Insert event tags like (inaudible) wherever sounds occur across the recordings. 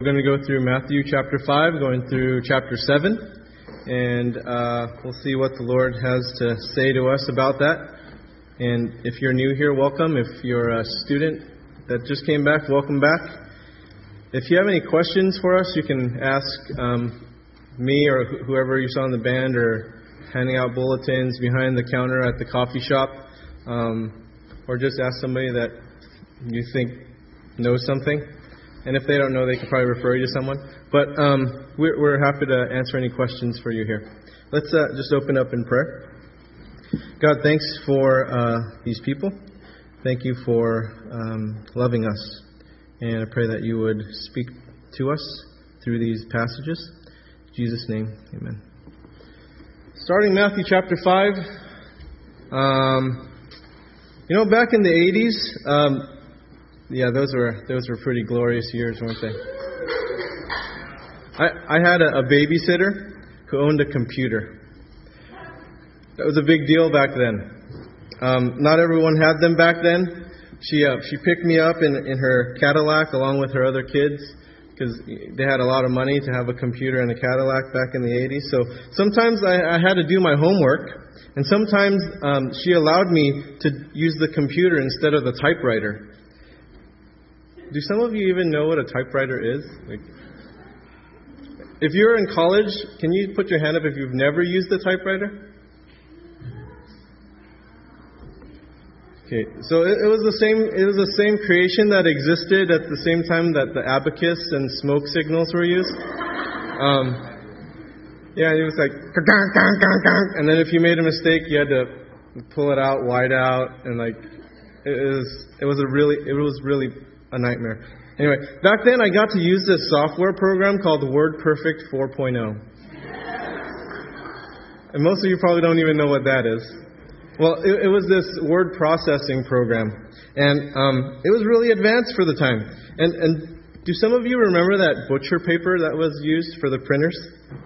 We're going to go through Matthew chapter 5, going through chapter 7, and uh, we'll see what the Lord has to say to us about that. And if you're new here, welcome. If you're a student that just came back, welcome back. If you have any questions for us, you can ask um, me or wh- whoever you saw in the band or handing out bulletins behind the counter at the coffee shop, um, or just ask somebody that you think knows something. And if they don't know, they could probably refer you to someone. But um, we're, we're happy to answer any questions for you here. Let's uh, just open up in prayer. God, thanks for uh, these people. Thank you for um, loving us. And I pray that you would speak to us through these passages. In Jesus' name, amen. Starting Matthew chapter 5. Um, you know, back in the 80s, um, yeah, those were those were pretty glorious years, weren't they? I I had a, a babysitter who owned a computer. That was a big deal back then. Um, not everyone had them back then. She uh, she picked me up in in her Cadillac along with her other kids because they had a lot of money to have a computer and a Cadillac back in the 80s. So sometimes I, I had to do my homework, and sometimes um, she allowed me to use the computer instead of the typewriter. Do some of you even know what a typewriter is? Like, if you're in college, can you put your hand up if you've never used a typewriter? Okay, so it, it was the same. It was the same creation that existed at the same time that the abacus and smoke signals were used. Um, yeah, it was like, and then if you made a mistake, you had to pull it out, white out, and like, it was. It was a really. It was really a nightmare. Anyway, back then I got to use this software program called WordPerfect 4.0. And most of you probably don't even know what that is. Well, it, it was this word processing program, and um, it was really advanced for the time. And, and do some of you remember that butcher paper that was used for the printers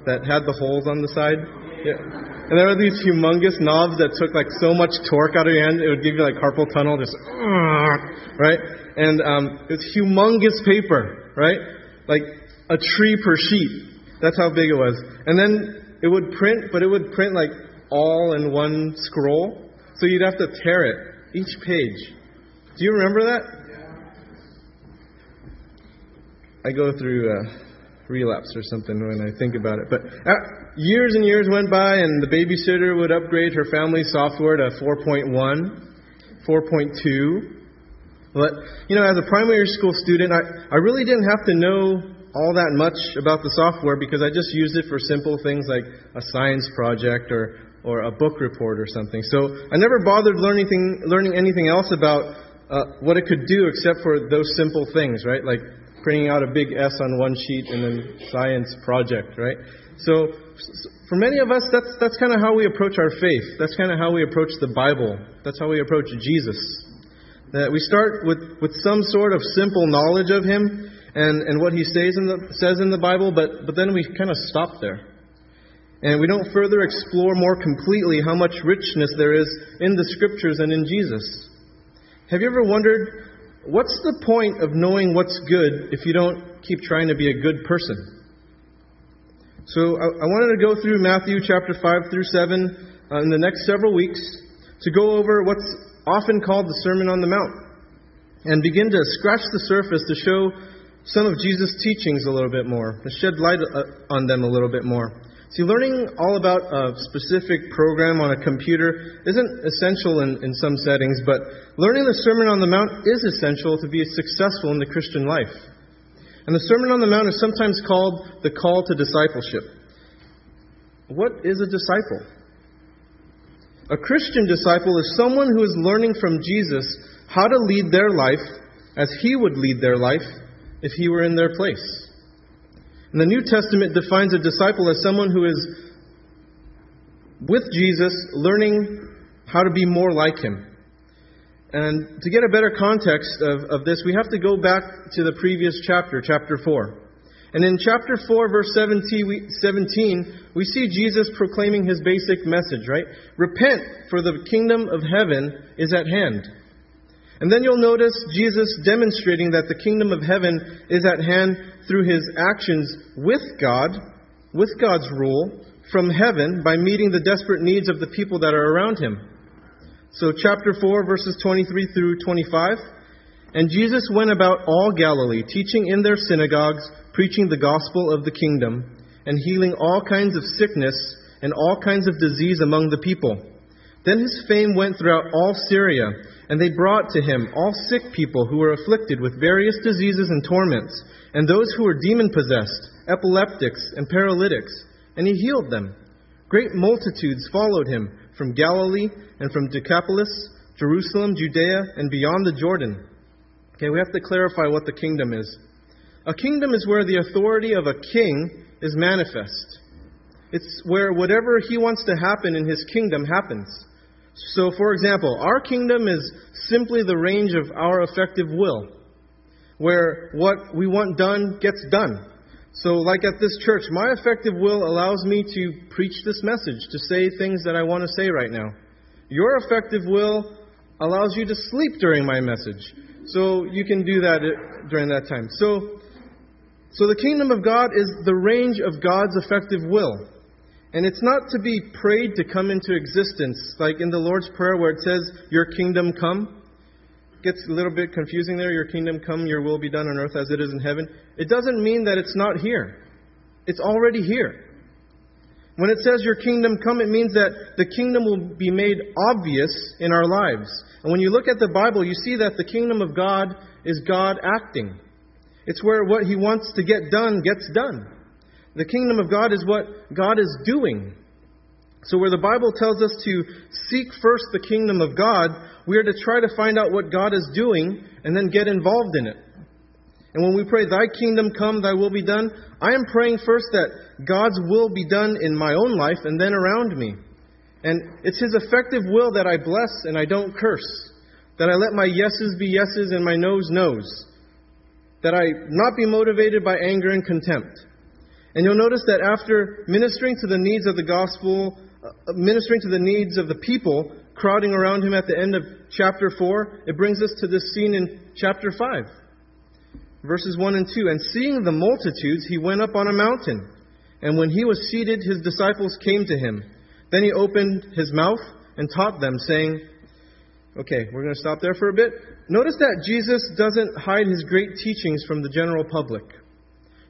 that had the holes on the side? Yeah. And there were these humongous knobs that took like so much torque out of your hand, it would give you like carpal tunnel, just (laughs) right. And um, it's humongous paper, right? Like a tree per sheet. That's how big it was. And then it would print, but it would print like all in one scroll. So you'd have to tear it, each page. Do you remember that? I go through a relapse or something when I think about it. But uh, years and years went by, and the babysitter would upgrade her family software to 4.1, 4.2. But, you know, as a primary school student, I, I really didn't have to know all that much about the software because I just used it for simple things like a science project or, or a book report or something. So I never bothered learning, thing, learning anything else about uh, what it could do except for those simple things, right? Like printing out a big S on one sheet and then science project, right? So for many of us, that's, that's kind of how we approach our faith. That's kind of how we approach the Bible. That's how we approach Jesus. That we start with, with some sort of simple knowledge of Him and, and what He says in, the, says in the Bible, but, but then we kind of stop there. And we don't further explore more completely how much richness there is in the Scriptures and in Jesus. Have you ever wondered what's the point of knowing what's good if you don't keep trying to be a good person? So I, I wanted to go through Matthew chapter 5 through 7 uh, in the next several weeks to go over what's often called the Sermon on the Mount and begin to scratch the surface to show some of Jesus' teachings a little bit more, to shed light uh, on them a little bit more. See, learning all about a specific program on a computer isn't essential in, in some settings, but learning the Sermon on the Mount is essential to be successful in the Christian life. And the Sermon on the Mount is sometimes called the call to discipleship. What is a disciple? A Christian disciple is someone who is learning from Jesus how to lead their life as he would lead their life if he were in their place. And the New Testament defines a disciple as someone who is with Jesus, learning how to be more like him. And to get a better context of, of this, we have to go back to the previous chapter, chapter 4. And in chapter 4, verse 17 we, 17, we see Jesus proclaiming his basic message, right? Repent, for the kingdom of heaven is at hand. And then you'll notice Jesus demonstrating that the kingdom of heaven is at hand through his actions with God, with God's rule, from heaven by meeting the desperate needs of the people that are around him. So, chapter 4, verses 23 through 25. And Jesus went about all Galilee, teaching in their synagogues, preaching the gospel of the kingdom, and healing all kinds of sickness and all kinds of disease among the people. Then his fame went throughout all Syria, and they brought to him all sick people who were afflicted with various diseases and torments, and those who were demon possessed, epileptics, and paralytics, and he healed them. Great multitudes followed him from Galilee and from Decapolis, Jerusalem, Judea, and beyond the Jordan. Okay, we have to clarify what the kingdom is. A kingdom is where the authority of a king is manifest. It's where whatever he wants to happen in his kingdom happens. So, for example, our kingdom is simply the range of our effective will, where what we want done gets done. So, like at this church, my effective will allows me to preach this message, to say things that I want to say right now. Your effective will allows you to sleep during my message. So, you can do that uh, during that time. So, so the kingdom of God is the range of God's effective will. And it's not to be prayed to come into existence, like in the Lord's Prayer where it says, Your kingdom come. Gets a little bit confusing there. Your kingdom come, your will be done on earth as it is in heaven. It doesn't mean that it's not here, it's already here. When it says your kingdom come, it means that the kingdom will be made obvious in our lives. And when you look at the Bible, you see that the kingdom of God is God acting. It's where what he wants to get done gets done. The kingdom of God is what God is doing. So, where the Bible tells us to seek first the kingdom of God, we are to try to find out what God is doing and then get involved in it. And when we pray, Thy kingdom come, Thy will be done, I am praying first that God's will be done in my own life and then around me. And it's His effective will that I bless and I don't curse. That I let my yeses be yeses and my noes noes. That I not be motivated by anger and contempt. And you'll notice that after ministering to the needs of the gospel, uh, ministering to the needs of the people crowding around him at the end of chapter 4, it brings us to this scene in chapter 5, verses 1 and 2. And seeing the multitudes, he went up on a mountain. And when he was seated, his disciples came to him. Then he opened his mouth and taught them, saying, Okay, we're going to stop there for a bit. Notice that Jesus doesn't hide his great teachings from the general public.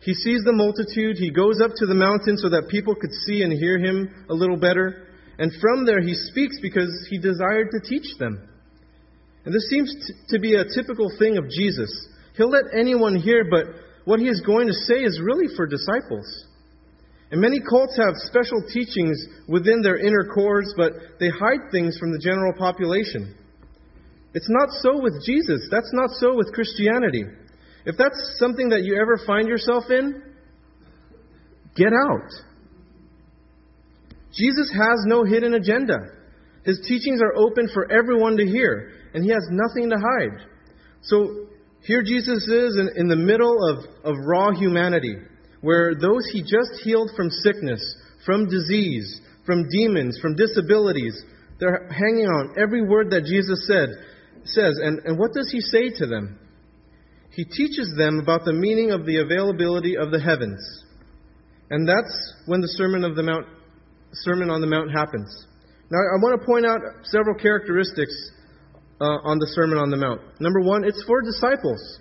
He sees the multitude. He goes up to the mountain so that people could see and hear him a little better. And from there, he speaks because he desired to teach them. And this seems to be a typical thing of Jesus. He'll let anyone hear, but what he is going to say is really for disciples. And many cults have special teachings within their inner cores, but they hide things from the general population. It's not so with Jesus. That's not so with Christianity. If that's something that you ever find yourself in, get out. Jesus has no hidden agenda. His teachings are open for everyone to hear, and he has nothing to hide. So here Jesus is in, in the middle of, of raw humanity, where those he just healed from sickness, from disease, from demons, from disabilities, they're hanging on every word that Jesus said says. And, and what does he say to them? He teaches them about the meaning of the availability of the heavens. And that's when the Sermon, of the Mount, Sermon on the Mount happens. Now, I want to point out several characteristics uh, on the Sermon on the Mount. Number one, it's for disciples.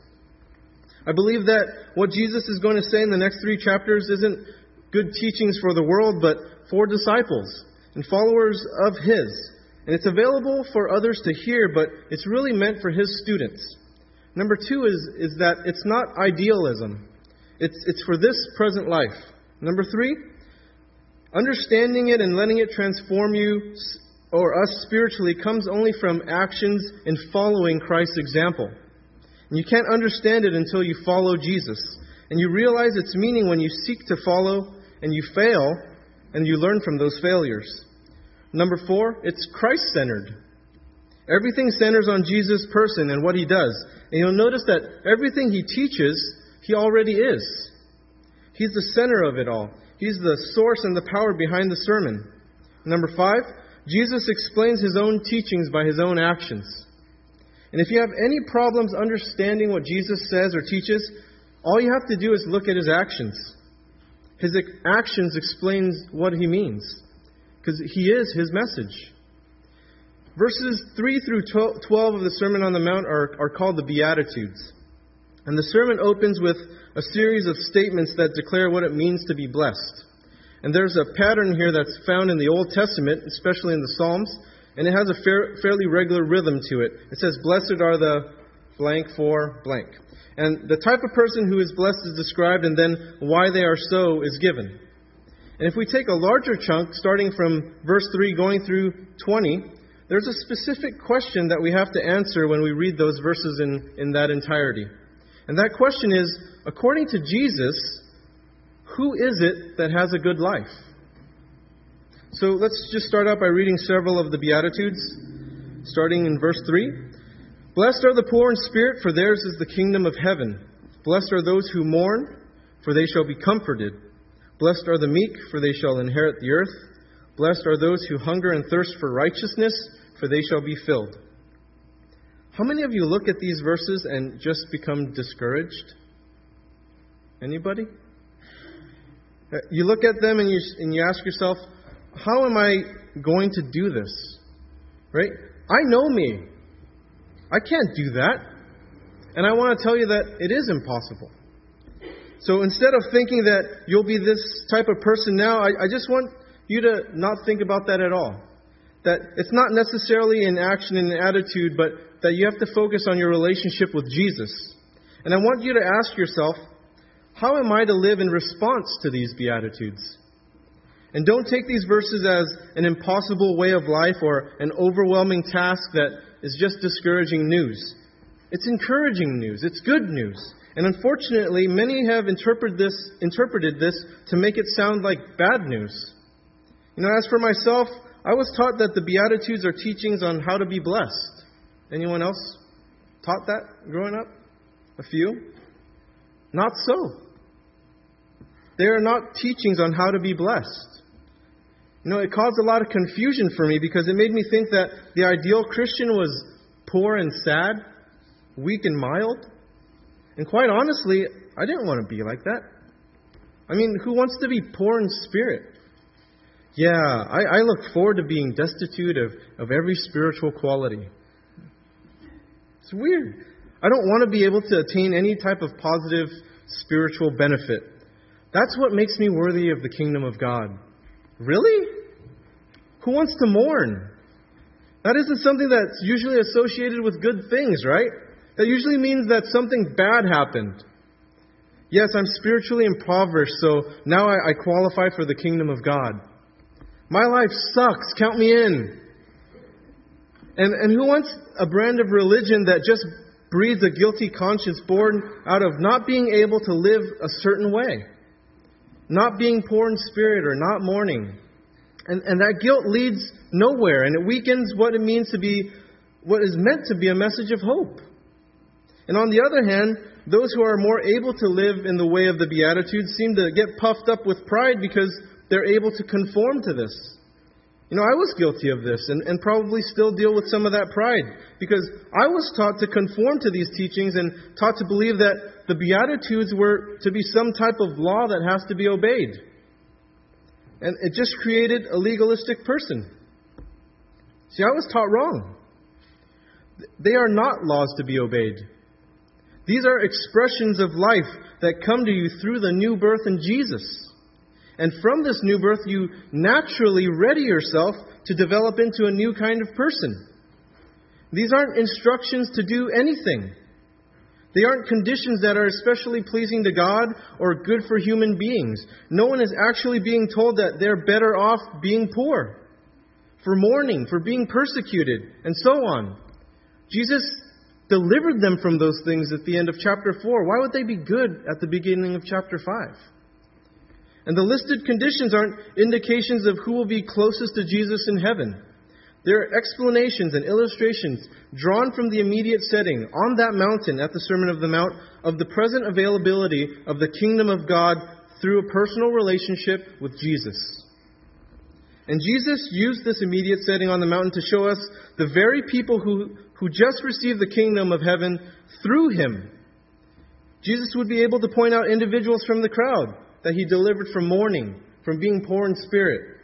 I believe that what Jesus is going to say in the next three chapters isn't good teachings for the world, but for disciples and followers of His. And it's available for others to hear, but it's really meant for His students. Number two is, is that it's not idealism, it's, it's for this present life. Number three, understanding it and letting it transform you or us spiritually comes only from actions and following Christ's example. And you can't understand it until you follow Jesus. And you realize its meaning when you seek to follow and you fail and you learn from those failures. Number four, it's Christ centered. Everything centers on Jesus' person and what he does. And you'll notice that everything he teaches, he already is. He's the center of it all. He's the source and the power behind the sermon. Number five, Jesus explains his own teachings by his own actions. And if you have any problems understanding what Jesus says or teaches, all you have to do is look at his actions. His actions explains what he means because he is his message. Verses 3 through 12 of the Sermon on the Mount are, are called the Beatitudes. And the sermon opens with a series of statements that declare what it means to be blessed. And there's a pattern here that's found in the Old Testament, especially in the Psalms, and it has a fair, fairly regular rhythm to it. It says, Blessed are the blank for blank. And the type of person who is blessed is described, and then why they are so is given. And if we take a larger chunk, starting from verse 3 going through 20, there's a specific question that we have to answer when we read those verses in, in that entirety. And that question is according to Jesus, who is it that has a good life? So let's just start out by reading several of the Beatitudes, starting in verse 3. Blessed are the poor in spirit, for theirs is the kingdom of heaven. Blessed are those who mourn, for they shall be comforted. Blessed are the meek, for they shall inherit the earth. Blessed are those who hunger and thirst for righteousness, for they shall be filled. How many of you look at these verses and just become discouraged? Anybody? Uh, you look at them and you, and you ask yourself, how am I going to do this? Right? I know me. I can't do that. And I want to tell you that it is impossible. So instead of thinking that you'll be this type of person now, I, I just want you to not think about that at all. That it's not necessarily an action and an attitude, but that you have to focus on your relationship with Jesus. And I want you to ask yourself, how am I to live in response to these Beatitudes? And don't take these verses as an impossible way of life or an overwhelming task that is just discouraging news. It's encouraging news. It's good news. And unfortunately, many have interpreted this, interpreted this to make it sound like bad news. You know, as for myself, I was taught that the Beatitudes are teachings on how to be blessed. Anyone else taught that growing up? A few? Not so. They are not teachings on how to be blessed. You know, it caused a lot of confusion for me because it made me think that the ideal Christian was poor and sad, weak and mild. And quite honestly, I didn't want to be like that. I mean, who wants to be poor in spirit? Yeah, I, I look forward to being destitute of, of every spiritual quality. It's weird. I don't want to be able to attain any type of positive spiritual benefit. That's what makes me worthy of the kingdom of God. Really? Who wants to mourn? That isn't something that's usually associated with good things, right? That usually means that something bad happened. Yes, I'm spiritually impoverished, so now I, I qualify for the kingdom of God. My life sucks. Count me in. And, and who wants a brand of religion that just breeds a guilty conscience born out of not being able to live a certain way? Not being poor in spirit or not mourning. And, and that guilt leads nowhere, and it weakens what it means to be what is meant to be a message of hope. And on the other hand, those who are more able to live in the way of the Beatitudes seem to get puffed up with pride because they're able to conform to this. You know, I was guilty of this and, and probably still deal with some of that pride because I was taught to conform to these teachings and taught to believe that the Beatitudes were to be some type of law that has to be obeyed. And it just created a legalistic person. See, I was taught wrong. They are not laws to be obeyed. These are expressions of life that come to you through the new birth in Jesus. And from this new birth, you naturally ready yourself to develop into a new kind of person. These aren't instructions to do anything. They aren't conditions that are especially pleasing to God or good for human beings. No one is actually being told that they're better off being poor, for mourning, for being persecuted, and so on. Jesus delivered them from those things at the end of chapter 4. Why would they be good at the beginning of chapter 5? And the listed conditions aren't indications of who will be closest to Jesus in heaven. They're explanations and illustrations drawn from the immediate setting on that mountain at the Sermon of the Mount of the present availability of the kingdom of God through a personal relationship with Jesus. And Jesus used this immediate setting on the mountain to show us the very people who, who just received the kingdom of heaven through him. Jesus would be able to point out individuals from the crowd that he delivered from mourning, from being poor in spirit.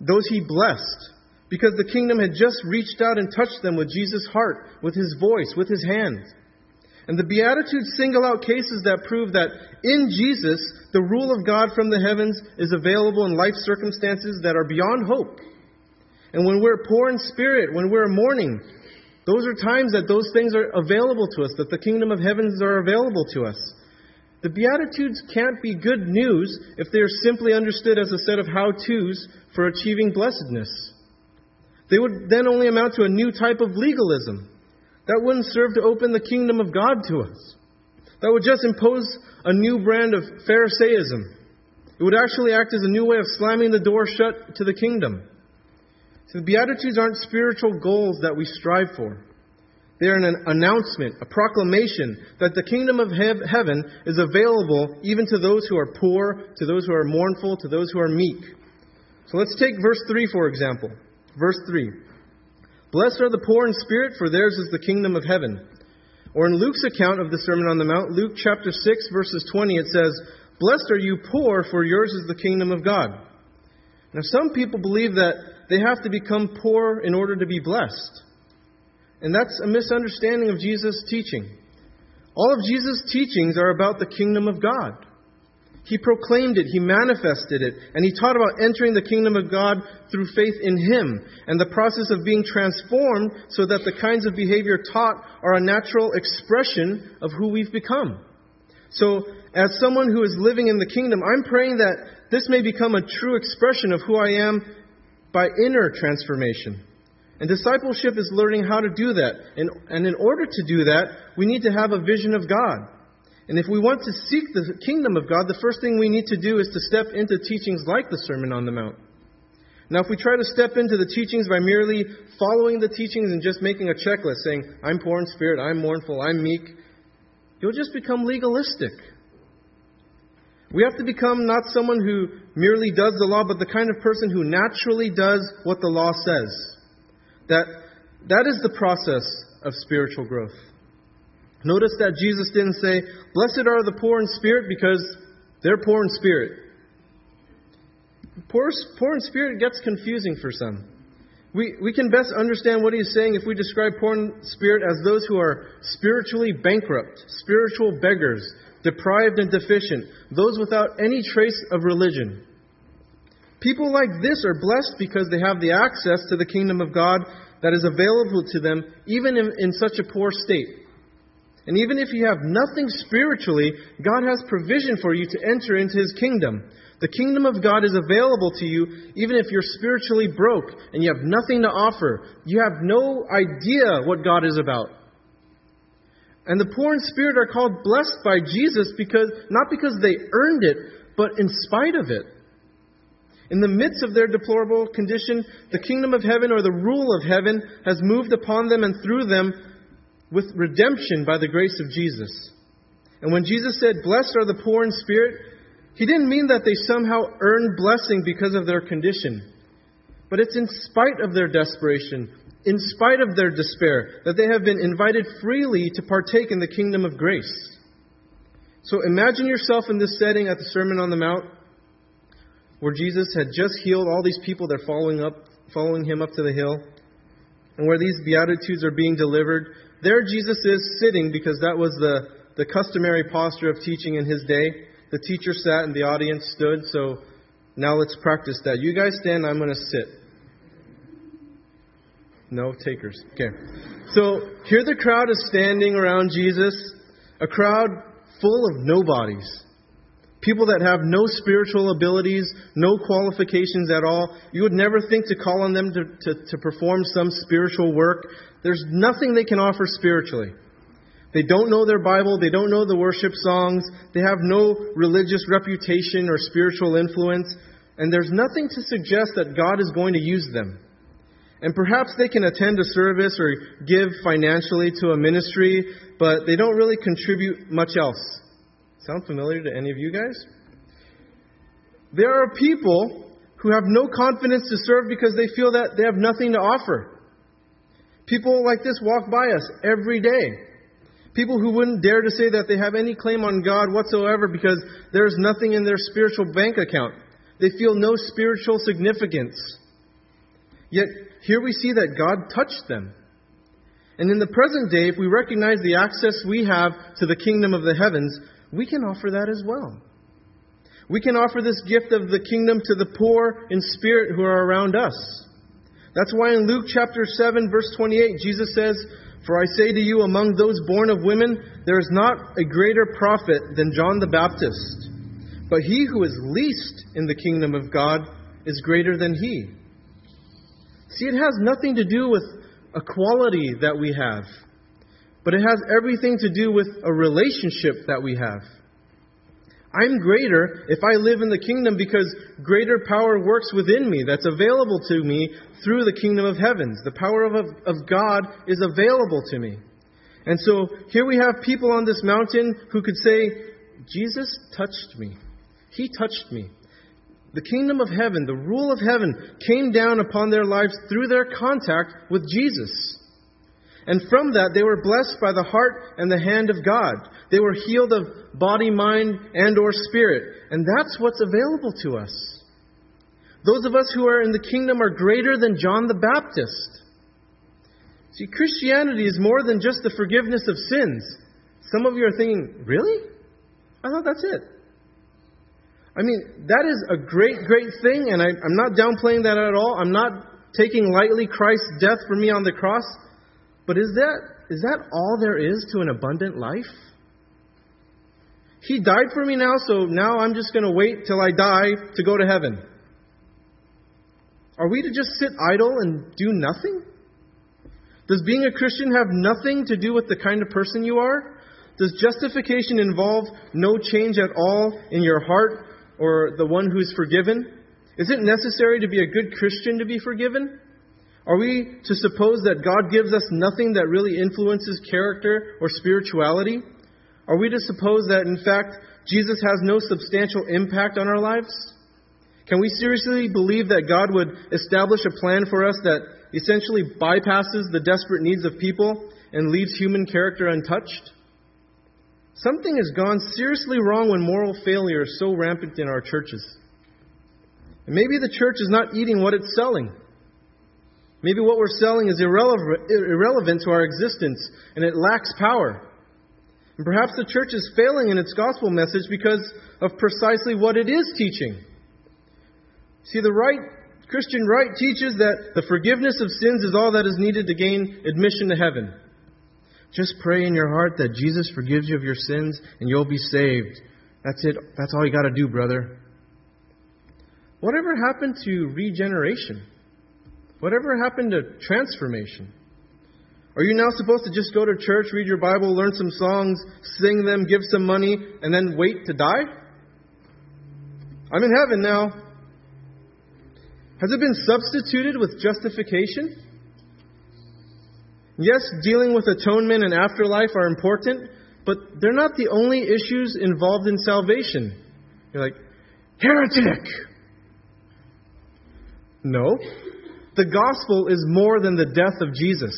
Those he blessed, because the kingdom had just reached out and touched them with Jesus' heart, with his voice, with his hand. And the Beatitudes single out cases that prove that in Jesus, the rule of God from the heavens is available in life circumstances that are beyond hope. And when we're poor in spirit, when we're mourning, those are times that those things are available to us, that the kingdom of heavens are available to us. The Beatitudes can't be good news if they are simply understood as a set of how to's for achieving blessedness. They would then only amount to a new type of legalism. That wouldn't serve to open the kingdom of God to us. That would just impose a new brand of Pharisaism. It would actually act as a new way of slamming the door shut to the kingdom. So the Beatitudes aren't spiritual goals that we strive for. They are an announcement, a proclamation that the kingdom of heaven is available even to those who are poor, to those who are mournful, to those who are meek. So let's take verse 3 for example. Verse 3 Blessed are the poor in spirit, for theirs is the kingdom of heaven. Or in Luke's account of the Sermon on the Mount, Luke chapter 6, verses 20, it says, Blessed are you poor, for yours is the kingdom of God. Now, some people believe that they have to become poor in order to be blessed. And that's a misunderstanding of Jesus' teaching. All of Jesus' teachings are about the kingdom of God. He proclaimed it, he manifested it, and he taught about entering the kingdom of God through faith in him and the process of being transformed so that the kinds of behavior taught are a natural expression of who we've become. So, as someone who is living in the kingdom, I'm praying that this may become a true expression of who I am by inner transformation. And discipleship is learning how to do that. And, and in order to do that, we need to have a vision of God. And if we want to seek the kingdom of God, the first thing we need to do is to step into teachings like the Sermon on the Mount. Now, if we try to step into the teachings by merely following the teachings and just making a checklist saying, I'm poor in spirit, I'm mournful, I'm meek, you'll just become legalistic. We have to become not someone who merely does the law, but the kind of person who naturally does what the law says. That, that is the process of spiritual growth. Notice that Jesus didn't say, Blessed are the poor in spirit because they're poor in spirit. Poor, poor in spirit gets confusing for some. We, we can best understand what he's saying if we describe poor in spirit as those who are spiritually bankrupt, spiritual beggars, deprived and deficient, those without any trace of religion. People like this are blessed because they have the access to the kingdom of God that is available to them even in, in such a poor state. And even if you have nothing spiritually, God has provision for you to enter into His kingdom. The kingdom of God is available to you even if you're spiritually broke and you have nothing to offer. You have no idea what God is about. And the poor in spirit are called blessed by Jesus because not because they earned it, but in spite of it. In the midst of their deplorable condition, the kingdom of heaven or the rule of heaven has moved upon them and through them with redemption by the grace of Jesus. And when Jesus said, Blessed are the poor in spirit, he didn't mean that they somehow earned blessing because of their condition. But it's in spite of their desperation, in spite of their despair, that they have been invited freely to partake in the kingdom of grace. So imagine yourself in this setting at the Sermon on the Mount, where Jesus had just healed all these people that are following up, following him up to the hill, and where these beatitudes are being delivered. There Jesus is sitting because that was the, the customary posture of teaching in his day. The teacher sat and the audience stood, so now let's practice that. You guys stand, I'm going to sit. No takers. Okay. So here the crowd is standing around Jesus, a crowd full of nobodies. People that have no spiritual abilities, no qualifications at all. You would never think to call on them to, to, to perform some spiritual work. There's nothing they can offer spiritually. They don't know their Bible. They don't know the worship songs. They have no religious reputation or spiritual influence. And there's nothing to suggest that God is going to use them. And perhaps they can attend a service or give financially to a ministry, but they don't really contribute much else. Sound familiar to any of you guys? There are people who have no confidence to serve because they feel that they have nothing to offer. People like this walk by us every day. People who wouldn't dare to say that they have any claim on God whatsoever because there is nothing in their spiritual bank account. They feel no spiritual significance. Yet here we see that God touched them. And in the present day, if we recognize the access we have to the kingdom of the heavens, we can offer that as well. We can offer this gift of the kingdom to the poor in spirit who are around us. That's why in Luke chapter 7, verse 28, Jesus says, For I say to you, among those born of women, there is not a greater prophet than John the Baptist. But he who is least in the kingdom of God is greater than he. See, it has nothing to do with a quality that we have, but it has everything to do with a relationship that we have. I'm greater if I live in the kingdom because greater power works within me that's available to me through the kingdom of heavens. The power of, of God is available to me. And so here we have people on this mountain who could say, Jesus touched me. He touched me. The kingdom of heaven, the rule of heaven, came down upon their lives through their contact with Jesus. And from that, they were blessed by the heart and the hand of God. They were healed of body, mind, and or spirit. And that's what's available to us. Those of us who are in the kingdom are greater than John the Baptist. See, Christianity is more than just the forgiveness of sins. Some of you are thinking, really? I thought that's it. I mean, that is a great, great thing, and I, am not downplaying that at all. I'm not taking lightly Christ's death for me on the cross. But is that, is that all there is to an abundant life? He died for me now, so now I'm just going to wait till I die to go to heaven. Are we to just sit idle and do nothing? Does being a Christian have nothing to do with the kind of person you are? Does justification involve no change at all in your heart or the one who's forgiven? Is it necessary to be a good Christian to be forgiven? Are we to suppose that God gives us nothing that really influences character or spirituality? Are we to suppose that, in fact, Jesus has no substantial impact on our lives? Can we seriously believe that God would establish a plan for us that essentially bypasses the desperate needs of people and leaves human character untouched? Something has gone seriously wrong when moral failure is so rampant in our churches. And maybe the church is not eating what it's selling. Maybe what we're selling is irrelevant, irrelevant to our existence and it lacks power. And perhaps the church is failing in its gospel message because of precisely what it is teaching. See, the right Christian right teaches that the forgiveness of sins is all that is needed to gain admission to heaven. Just pray in your heart that Jesus forgives you of your sins and you'll be saved. That's it. That's all you got to do, brother. Whatever happened to regeneration? Whatever happened to transformation? Are you now supposed to just go to church, read your Bible, learn some songs, sing them, give some money, and then wait to die? I'm in heaven now. Has it been substituted with justification? Yes, dealing with atonement and afterlife are important, but they're not the only issues involved in salvation. You're like, heretic! No. The gospel is more than the death of Jesus.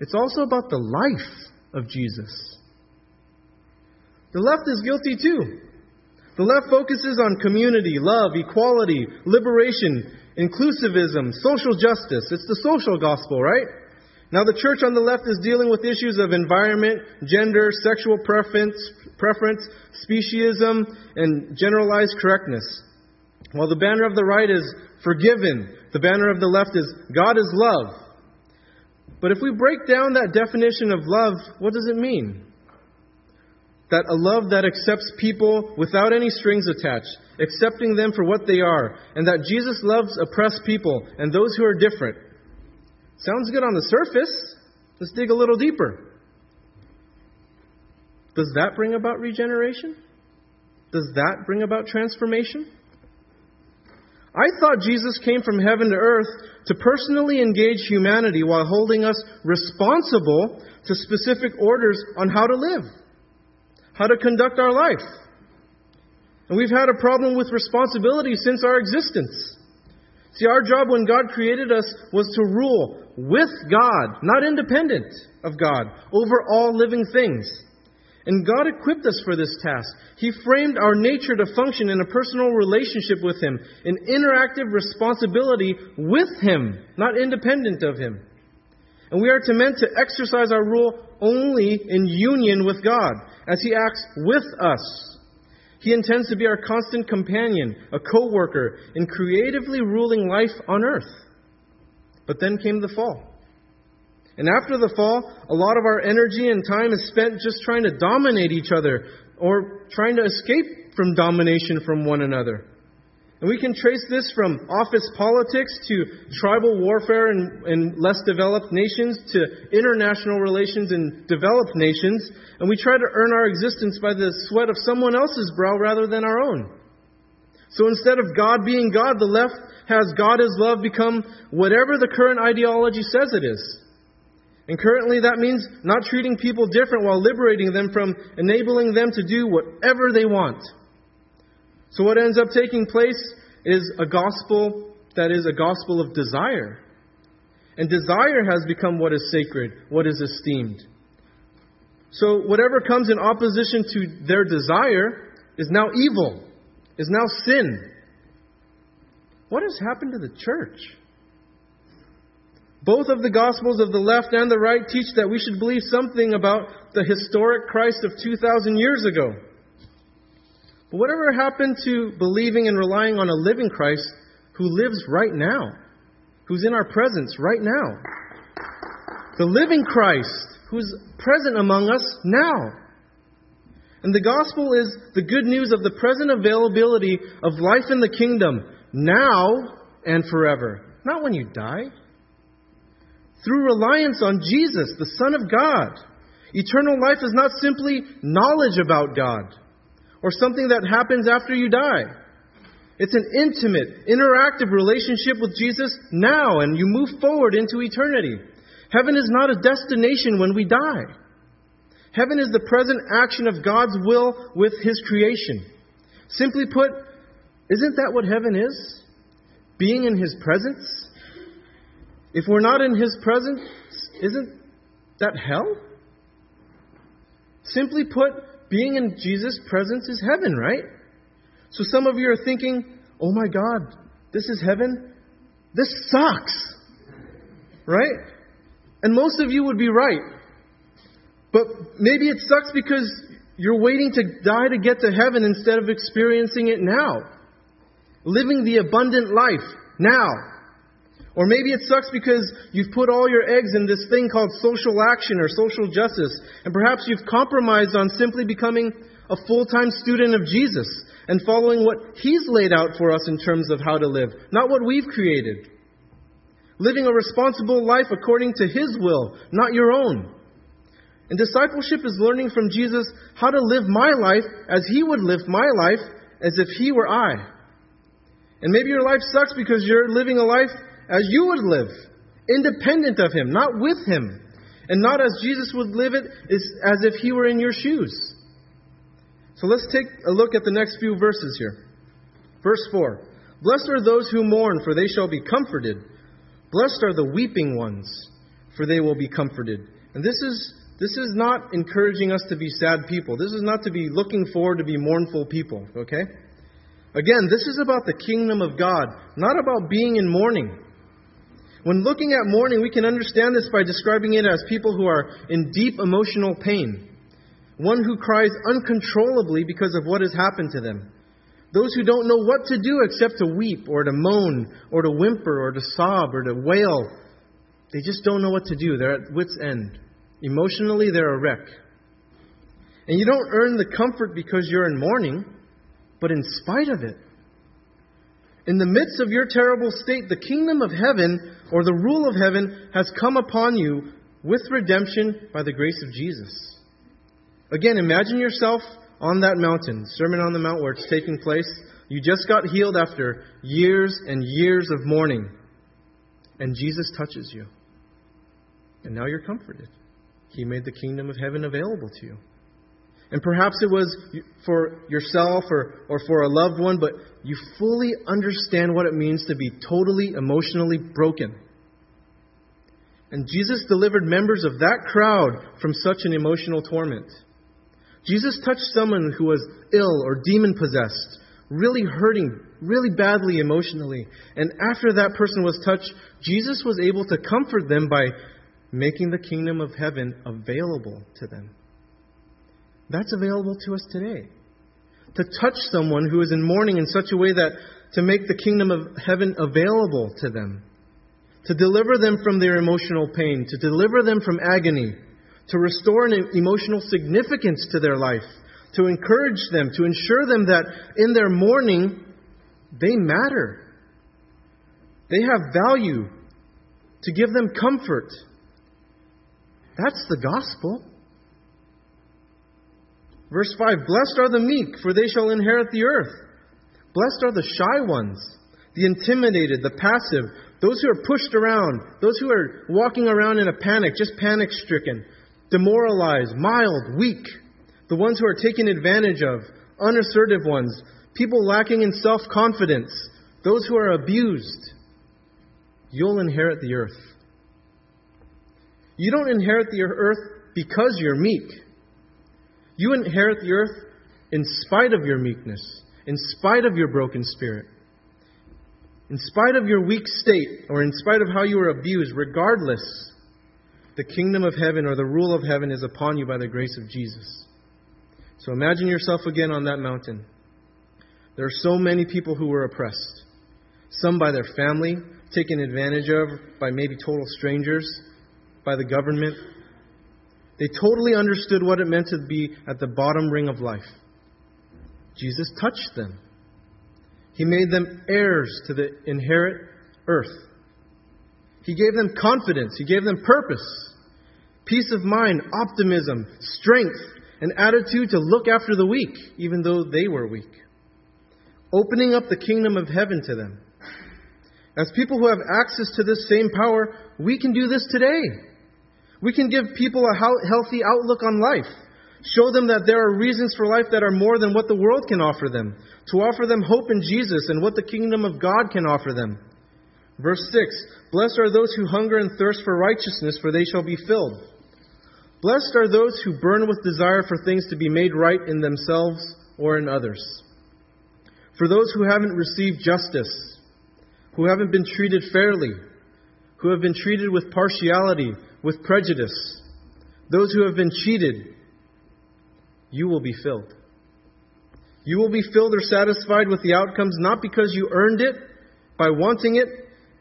It's also about the life of Jesus. The left is guilty too. The left focuses on community, love, equality, liberation, inclusivism, social justice. It's the social gospel, right? Now, the church on the left is dealing with issues of environment, gender, sexual preference, preference, speciesism, and generalized correctness. While the banner of the right is forgiven, the banner of the left is God is love. But if we break down that definition of love, what does it mean? That a love that accepts people without any strings attached, accepting them for what they are, and that Jesus loves oppressed people and those who are different. Sounds good on the surface. Let's dig a little deeper. Does that bring about regeneration? Does that bring about transformation? I thought Jesus came from heaven to earth to personally engage humanity while holding us responsible to specific orders on how to live how to conduct our life. And we've had a problem with responsibility since our existence. See, our job when God created us was to rule with God, not independent of God, over all living things. And God equipped us for this task. He framed our nature to function in a personal relationship with Him, an interactive responsibility with Him, not independent of Him. And we are to meant to exercise our rule only in union with God, as He acts with us. He intends to be our constant companion, a co worker, in creatively ruling life on earth. But then came the fall. And after the fall, a lot of our energy and time is spent just trying to dominate each other or trying to escape from domination from one another. And we can trace this from office politics to tribal warfare in, in, less developed nations to international relations in developed nations. And we try to earn our existence by the sweat of someone else's brow rather than our own. So instead of God being God, the left has God as love become whatever the current ideology says it is. And currently that means not treating people different while liberating them from enabling them to do whatever they want. So what ends up taking place is a gospel that is a gospel of desire. And desire has become what is sacred, what is esteemed. So whatever comes in opposition to their desire is now evil, is now sin. What has happened to the church? Both of the Gospels of the left and the right teach that we should believe something about the historic Christ of 2,000 years ago. But whatever happened to believing and relying on a living Christ who lives right now, who's in our presence right now? The living Christ who's present among us now. And the gospel is the good news of the present availability of life in the kingdom now and forever, not when you die. Through reliance on Jesus, the Son of God. Eternal life is not simply knowledge about God or something that happens after you die. It's an intimate, interactive relationship with Jesus now, and you move forward into eternity. Heaven is not a destination when we die. Heaven is the present action of God's will with His creation. Simply put, isn't that what heaven is? Being in His presence? If we're not in His presence, isn't that hell? Simply put, being in Jesus' presence is heaven, right? So some of you are thinking, oh my God, this is heaven? This sucks. Right? And most of you would be right. But maybe it sucks because you're waiting to die to get to heaven instead of experiencing it now. Living the abundant life now. Or maybe it sucks because you've put all your eggs in this thing called social action or social justice, and perhaps you've compromised on simply becoming a full time student of Jesus and following what He's laid out for us in terms of how to live, not what we've created. Living a responsible life according to His will, not your own. And discipleship is learning from Jesus how to live my life as He would live my life as if He were I. And maybe your life sucks because you're living a life as you would live, independent of Him, not with Him, and not as Jesus would live it, as if He were in your shoes. So let's take a look at the next few verses here. Verse 4 Blessed are those who mourn, for they shall be comforted. Blessed are the weeping ones, for they will be comforted. And this is this is not encouraging us to be sad people. This is not to be looking forward to be mournful people, okay? Again, this is about the kingdom of God, not about being in mourning. When looking at mourning, we can understand this by describing it as people who are in deep emotional pain. One who cries uncontrollably because of what has happened to them. Those who don't know what to do except to weep or to moan or to whimper or to sob or to wail. They just don't know what to do. They're at wits' end. Emotionally, they're a wreck. And you don't earn the comfort because you're in mourning, but in spite of it. In the midst of your terrible state, the kingdom of heaven, or the rule of heaven, has come upon you with redemption by the grace of Jesus. Again, imagine yourself on that mountain, Sermon on the Mount, where it's taking place. You just got healed after years and years of mourning. And Jesus touches you. And now you're comforted. He made the kingdom of heaven available to you. And perhaps it was for yourself or, or for a loved one, but you fully understand what it means to be totally emotionally broken. And Jesus delivered members of that crowd from such an emotional torment. Jesus touched someone who was ill or demon possessed, really hurting, really badly emotionally. And after that person was touched, Jesus was able to comfort them by making the kingdom of heaven available to them. That's available to us today. To touch someone who is in mourning in such a way that to make the kingdom of heaven available to them. To deliver them from their emotional pain, to deliver them from agony, to restore an emotional significance to their life, to encourage them, to ensure them that in their mourning, they matter. They have value, to give them comfort. That's the gospel. Verse 5 Blessed are the meek, for they shall inherit the earth. Blessed are the shy ones, the intimidated, the passive, those who are pushed around, those who are walking around in a panic, just panic stricken, demoralized, mild, weak, the ones who are taken advantage of, unassertive ones, people lacking in self confidence, those who are abused. You'll inherit the earth. You don't inherit the earth because you're meek. You inherit the earth in spite of your meekness, in spite of your broken spirit, in spite of your weak state, or in spite of how you were abused, regardless the kingdom of heaven or the rule of heaven is upon you by the grace of Jesus. So imagine yourself again on that mountain. There are so many people who were oppressed. Some by their family, taken advantage of by maybe total strangers, by the government. They totally understood what it meant to be at the bottom ring of life. Jesus touched them. He made them heirs to the inherit earth. He gave them confidence. He gave them purpose, peace of mind, optimism, strength, an attitude to look after the weak, even though they were weak. Opening up the kingdom of heaven to them. As people who have access to this same power, we can do this today. We can give people a healthy outlook on life. Show them that there are reasons for life that are more than what the world can offer them. To offer them hope in Jesus and what the kingdom of God can offer them. Verse 6 Blessed are those who hunger and thirst for righteousness, for they shall be filled. Blessed are those who burn with desire for things to be made right in themselves or in others. For those who haven't received justice, who haven't been treated fairly, who have been treated with partiality, with prejudice, those who have been cheated, you will be filled. You will be filled or satisfied with the outcomes not because you earned it by wanting it,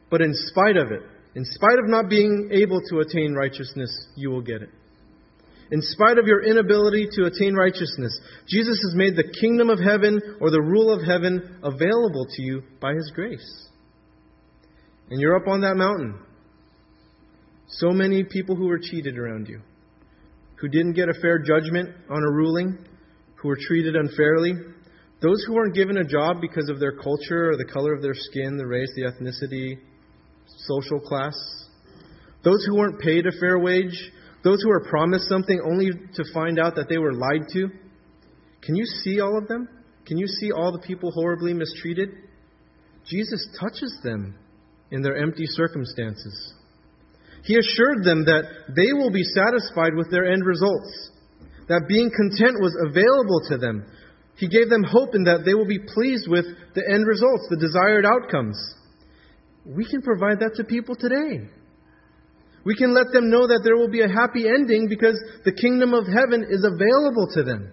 but in spite of it, in spite of not being able to attain righteousness, you will get it. In spite of your inability to attain righteousness, Jesus has made the kingdom of heaven or the rule of heaven available to you by his grace. And you're up on that mountain. So many people who were cheated around you, who didn't get a fair judgment on a ruling, who were treated unfairly, those who weren't given a job because of their culture or the color of their skin, the race, the ethnicity, social class, those who weren't paid a fair wage, those who were promised something only to find out that they were lied to. Can you see all of them? Can you see all the people horribly mistreated? Jesus touches them in their empty circumstances. He assured them that they will be satisfied with their end results, that being content was available to them. He gave them hope in that they will be pleased with the end results, the desired outcomes. We can provide that to people today. We can let them know that there will be a happy ending because the kingdom of heaven is available to them.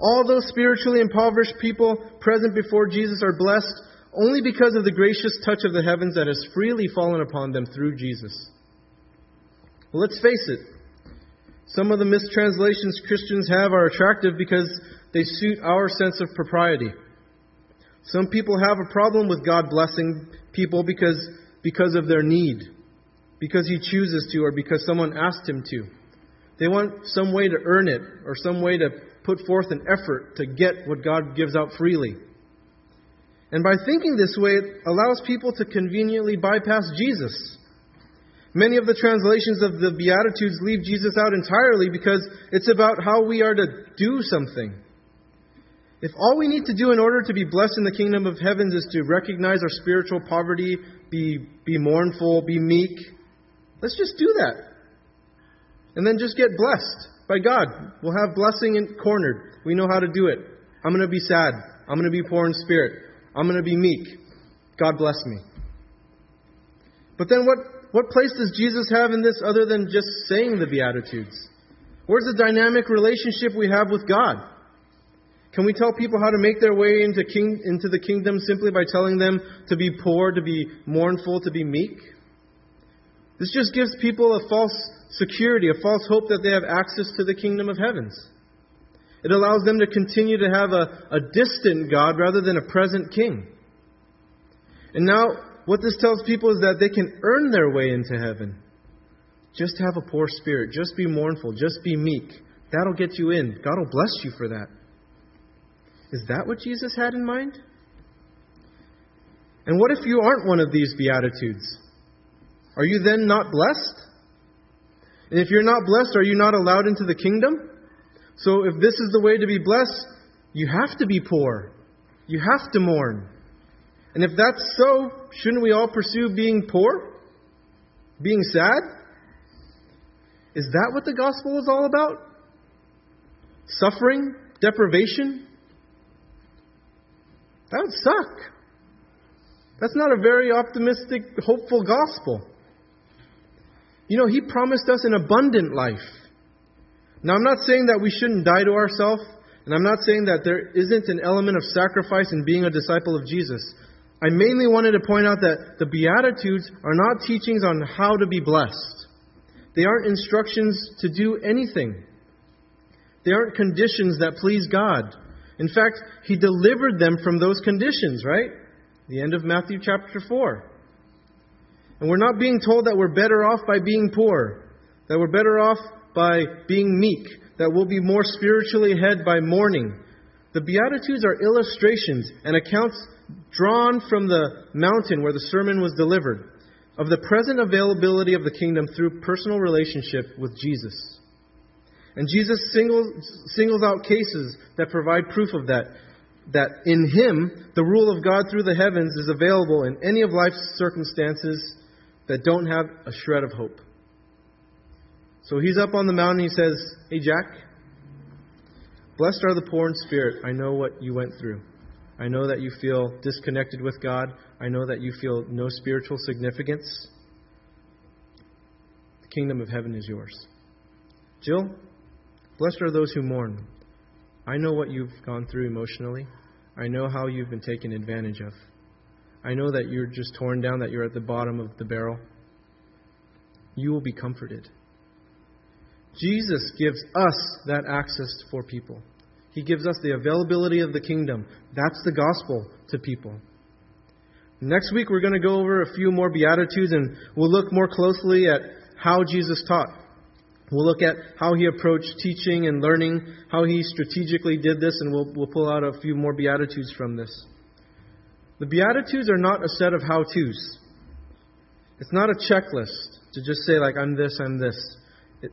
All those spiritually impoverished people present before Jesus are blessed only because of the gracious touch of the heavens that has freely fallen upon them through Jesus. Well, let's face it. Some of the mistranslations Christians have are attractive because they suit our sense of propriety. Some people have a problem with God blessing people because, because of their need, because He chooses to, or because someone asked Him to. They want some way to earn it, or some way to put forth an effort to get what God gives out freely. And by thinking this way, it allows people to conveniently bypass Jesus. Many of the translations of the Beatitudes leave Jesus out entirely because it's about how we are to do something. If all we need to do in order to be blessed in the kingdom of heavens is to recognize our spiritual poverty, be, be mournful, be meek, let's just do that. And then just get blessed by God. We'll have blessing in, cornered. We know how to do it. I'm going to be sad. I'm going to be poor in spirit. I'm going to be meek. God bless me. But then what, what place does Jesus have in this other than just saying the Beatitudes? Where's the dynamic relationship we have with God? Can we tell people how to make their way into, king, into the kingdom simply by telling them to be poor, to be mournful, to be meek? This just gives people a false security, a false hope that they have access to the kingdom of heavens. It allows them to continue to have a, a distant God rather than a present king. And now, what this tells people is that they can earn their way into heaven. Just have a poor spirit. Just be mournful. Just be meek. That'll get you in. God will bless you for that. Is that what Jesus had in mind? And what if you aren't one of these Beatitudes? Are you then not blessed? And if you're not blessed, are you not allowed into the kingdom? So if this is the way to be blessed, you have to be poor. You have to mourn. And if that's so, shouldn't we all pursue being poor? Being sad? Is that what the gospel is all about? Suffering? Deprivation? That would suck. That's not a very optimistic, hopeful gospel. You know, He promised us an abundant life. Now, I'm not saying that we shouldn't die to ourselves, and I'm not saying that there isn't an element of sacrifice in being a disciple of Jesus. I mainly wanted to point out that the Beatitudes are not teachings on how to be blessed. They aren't instructions to do anything. They aren't conditions that please God. In fact, he delivered them from those conditions, right? The end of Matthew chapter 4. And we're not being told that we're better off by being poor, that we're better off by being meek, that we'll be more spiritually ahead by mourning. The Beatitudes are illustrations and accounts drawn from the mountain where the sermon was delivered of the present availability of the kingdom through personal relationship with Jesus. And Jesus singles, singles out cases that provide proof of that. That in Him, the rule of God through the heavens is available in any of life's circumstances that don't have a shred of hope. So he's up on the mountain. He says, Hey, Jack, blessed are the poor in spirit. I know what you went through. I know that you feel disconnected with God. I know that you feel no spiritual significance. The kingdom of heaven is yours. Jill, Blessed are those who mourn. I know what you've gone through emotionally. I know how you've been taken advantage of. I know that you're just torn down, that you're at the bottom of the barrel. You will be comforted. Jesus gives us that access for people. He gives us the availability of the kingdom. That's the gospel to people. Next week, we're going to go over a few more Beatitudes and we'll look more closely at how Jesus taught. We'll look at how he approached teaching and learning, how he strategically did this, and we'll, we'll pull out a few more Beatitudes from this. The Beatitudes are not a set of how to's. It's not a checklist to just say, like, I'm this, I'm this.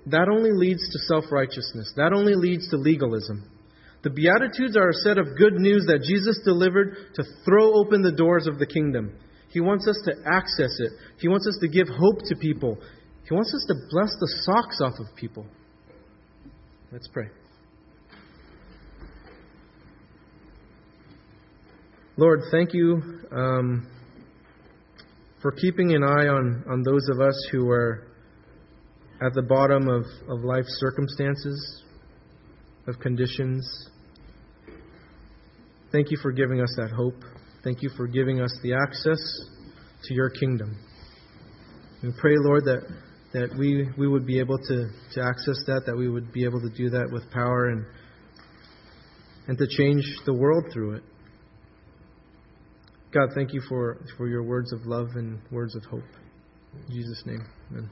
That only leads to self righteousness, that only leads to legalism. The Beatitudes are a set of good news that Jesus delivered to throw open the doors of the kingdom. He wants us to access it. He wants us to give hope to people. He wants us to bless the socks off of people. Let's pray. Lord, thank you um, for keeping an eye on, on those of us who are at the bottom of, of life's circumstances, of conditions. Thank you for giving us that hope. Thank you for giving us the access to your kingdom. We pray, Lord, that that we, we would be able to, to access that, that we would be able to do that with power and, and to change the world through it. God, thank you for, for your words of love and words of hope. In Jesus' name, amen.